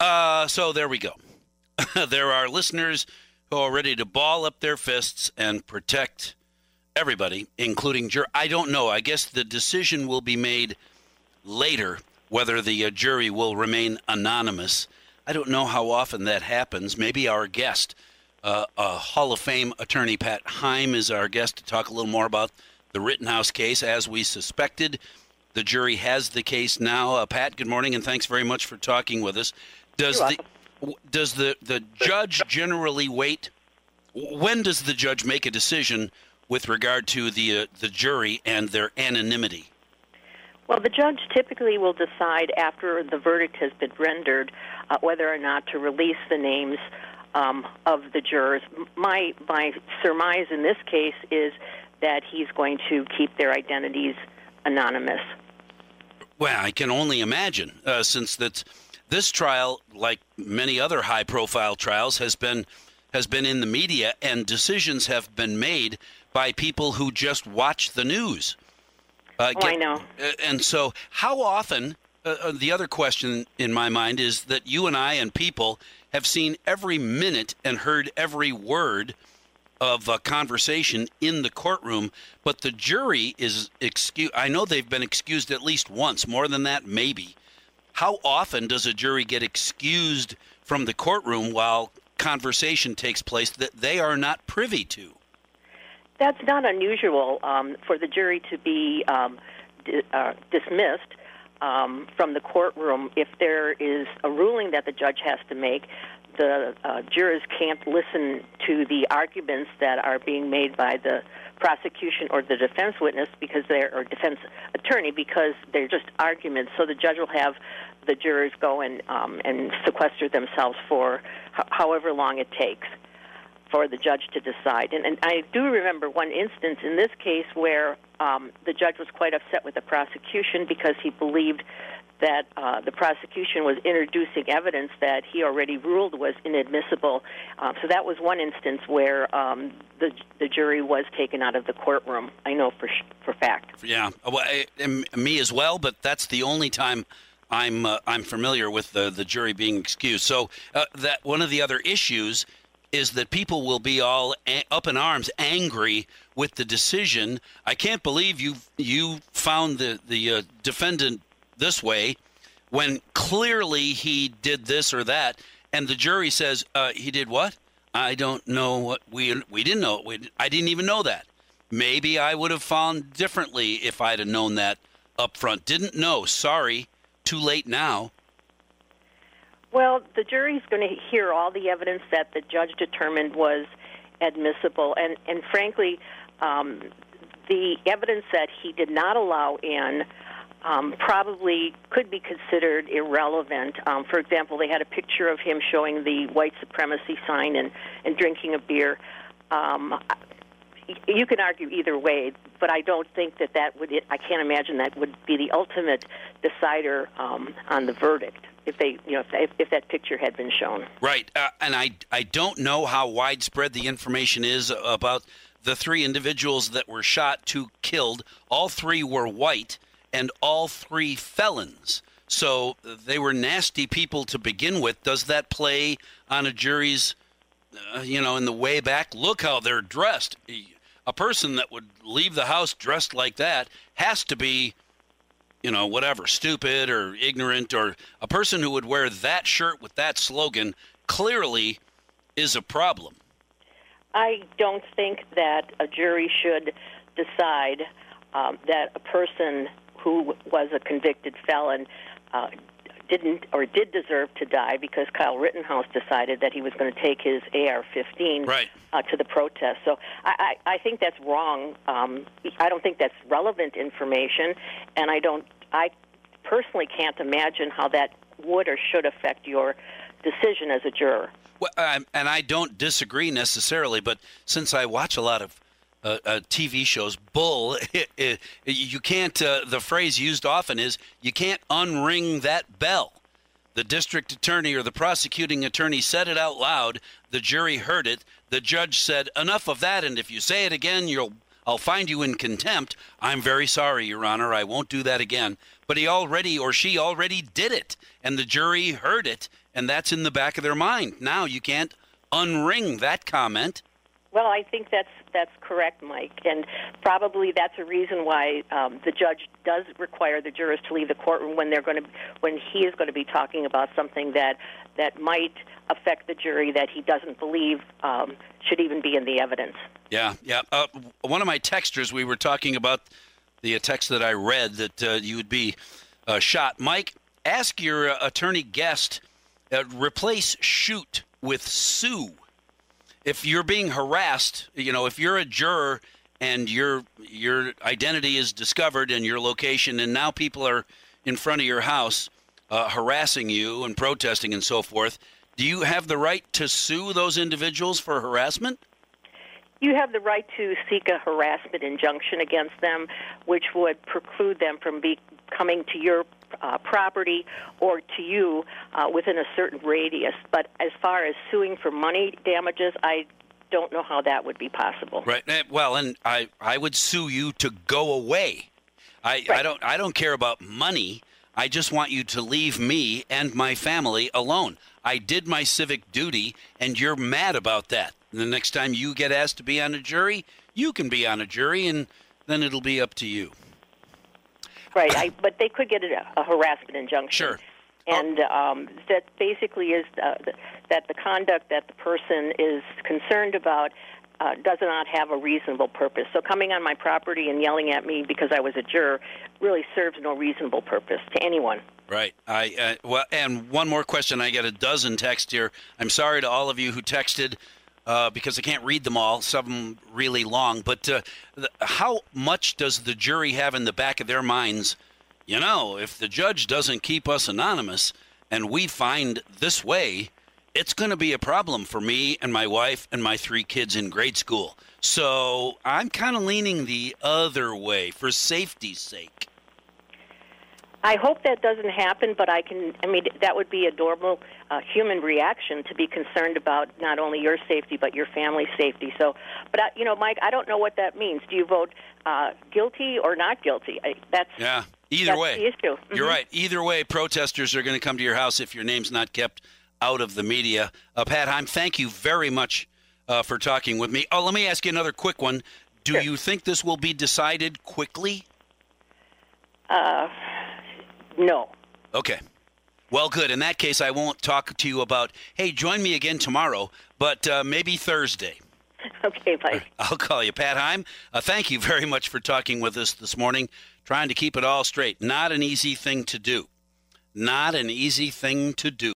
Uh, so there we go. there are listeners who are ready to ball up their fists and protect everybody, including jur. I don't know. I guess the decision will be made later whether the uh, jury will remain anonymous. I don't know how often that happens. Maybe our guest, uh, uh, Hall of Fame attorney Pat Heim, is our guest to talk a little more about the Rittenhouse case. As we suspected, the jury has the case now. Uh, Pat, good morning, and thanks very much for talking with us. Does You're the does the, the judge generally wait? When does the judge make a decision with regard to the uh, the jury and their anonymity? Well, the judge typically will decide after the verdict has been rendered uh, whether or not to release the names um, of the jurors. My my surmise in this case is that he's going to keep their identities anonymous. Well, I can only imagine, uh, since that this trial, like many other high-profile trials, has been has been in the media, and decisions have been made by people who just watch the news. Uh, oh, I know. Uh, and so, how often? Uh, uh, the other question in my mind is that you and I and people have seen every minute and heard every word of a conversation in the courtroom, but the jury is excused. I know they've been excused at least once, more than that, maybe. How often does a jury get excused from the courtroom while conversation takes place that they are not privy to? That's not unusual um, for the jury to be um, uh, dismissed um, from the courtroom if there is a ruling that the judge has to make. The uh, jurors can't listen to the arguments that are being made by the prosecution or the defense witness because they're or defense attorney because they're just arguments. So the judge will have the jurors go and um, and sequester themselves for however long it takes for the judge to decide. And, and I do remember one instance in this case where um, the judge was quite upset with the prosecution because he believed that uh, the prosecution was introducing evidence that he already ruled was inadmissible. Um, so that was one instance where um, the the jury was taken out of the courtroom. I know for for fact. Yeah, well, I, me as well. But that's the only time I'm uh, I'm familiar with the the jury being excused. So uh, that one of the other issues is that people will be all a- up in arms, angry with the decision. I can't believe you you found the the uh, defendant this way when clearly he did this or that, and the jury says uh, he did what? I don't know what we we didn't know. We, I didn't even know that. Maybe I would have found differently if I'd have known that up front. Didn't know. Sorry. Too late now. Well, the jury's going to hear all the evidence that the judge determined was admissible, and and frankly, um, the evidence that he did not allow in um, probably could be considered irrelevant. Um, for example, they had a picture of him showing the white supremacy sign and and drinking a beer. Um, you can argue either way, but I don't think that that would. I can't imagine that would be the ultimate decider um, on the verdict if they, you know, if, if that picture had been shown. Right, uh, and I I don't know how widespread the information is about the three individuals that were shot, two killed. All three were white, and all three felons. So they were nasty people to begin with. Does that play on a jury's, uh, you know, in the way back? Look how they're dressed. A person that would leave the house dressed like that has to be you know, whatever, stupid or ignorant, or a person who would wear that shirt with that slogan clearly is a problem. I don't think that a jury should decide um, that a person who was a convicted felon uh, didn't or did deserve to die because Kyle Rittenhouse decided that he was going to take his AR-15 right. uh, to the protest. So I, I, I think that's wrong. Um, I don't think that's relevant information, and I don't. I personally can't imagine how that would or should affect your decision as a juror. Well, um, and I don't disagree necessarily, but since I watch a lot of uh, uh, TV shows, bull. You can't. Uh, the phrase used often is you can't unring that bell. The district attorney or the prosecuting attorney said it out loud. The jury heard it. The judge said, "Enough of that, and if you say it again, you'll I'll find you in contempt. I'm very sorry, Your Honor. I won't do that again." but he already or she already did it, and the jury heard it, and that's in the back of their mind. Now you can't unring that comment. Well, I think that's that's correct, Mike, and probably that's a reason why um, the judge does require the jurors to leave the courtroom when they're going to when he is going to be talking about something that that might affect the jury that he doesn't believe um, should even be in the evidence. Yeah, yeah. Uh, one of my texters, we were talking about the text that I read that uh, you would be uh, shot. Mike, ask your uh, attorney guest uh, replace shoot with sue. If you're being harassed, you know, if you're a juror and your your identity is discovered and your location, and now people are in front of your house uh, harassing you and protesting and so forth, do you have the right to sue those individuals for harassment? You have the right to seek a harassment injunction against them, which would preclude them from be coming to your uh, property or to you uh, within a certain radius. But as far as suing for money damages, I don't know how that would be possible. Right. Eh, well, and I I would sue you to go away. I right. I don't I don't care about money. I just want you to leave me and my family alone. I did my civic duty, and you're mad about that. The next time you get asked to be on a jury, you can be on a jury, and then it'll be up to you. Right, I, but they could get a, a harassment injunction. Sure. And um, that basically is uh, that the conduct that the person is concerned about uh, does not have a reasonable purpose. So coming on my property and yelling at me because I was a juror really serves no reasonable purpose to anyone. Right. I uh, well, and one more question. I get a dozen texts here. I'm sorry to all of you who texted uh, because I can't read them all. Some of them really long. But uh, the, how much does the jury have in the back of their minds? You know, if the judge doesn't keep us anonymous and we find this way, it's going to be a problem for me and my wife and my three kids in grade school. So I'm kind of leaning the other way for safety's sake. I hope that doesn't happen, but I can. I mean, that would be a normal uh, human reaction to be concerned about not only your safety but your family's safety. So, but I, you know, Mike, I don't know what that means. Do you vote uh, guilty or not guilty? I, that's yeah. Either that's way, the issue. Mm-hmm. You're right. Either way, protesters are going to come to your house if your name's not kept out of the media. Uh, Pat Heim, thank you very much uh, for talking with me. Oh, let me ask you another quick one. Do sure. you think this will be decided quickly? Uh no. Okay. Well, good. In that case, I won't talk to you about, hey, join me again tomorrow, but uh, maybe Thursday. Okay, bye. I'll call you, Pat Heim. Uh, thank you very much for talking with us this morning, trying to keep it all straight. Not an easy thing to do. Not an easy thing to do.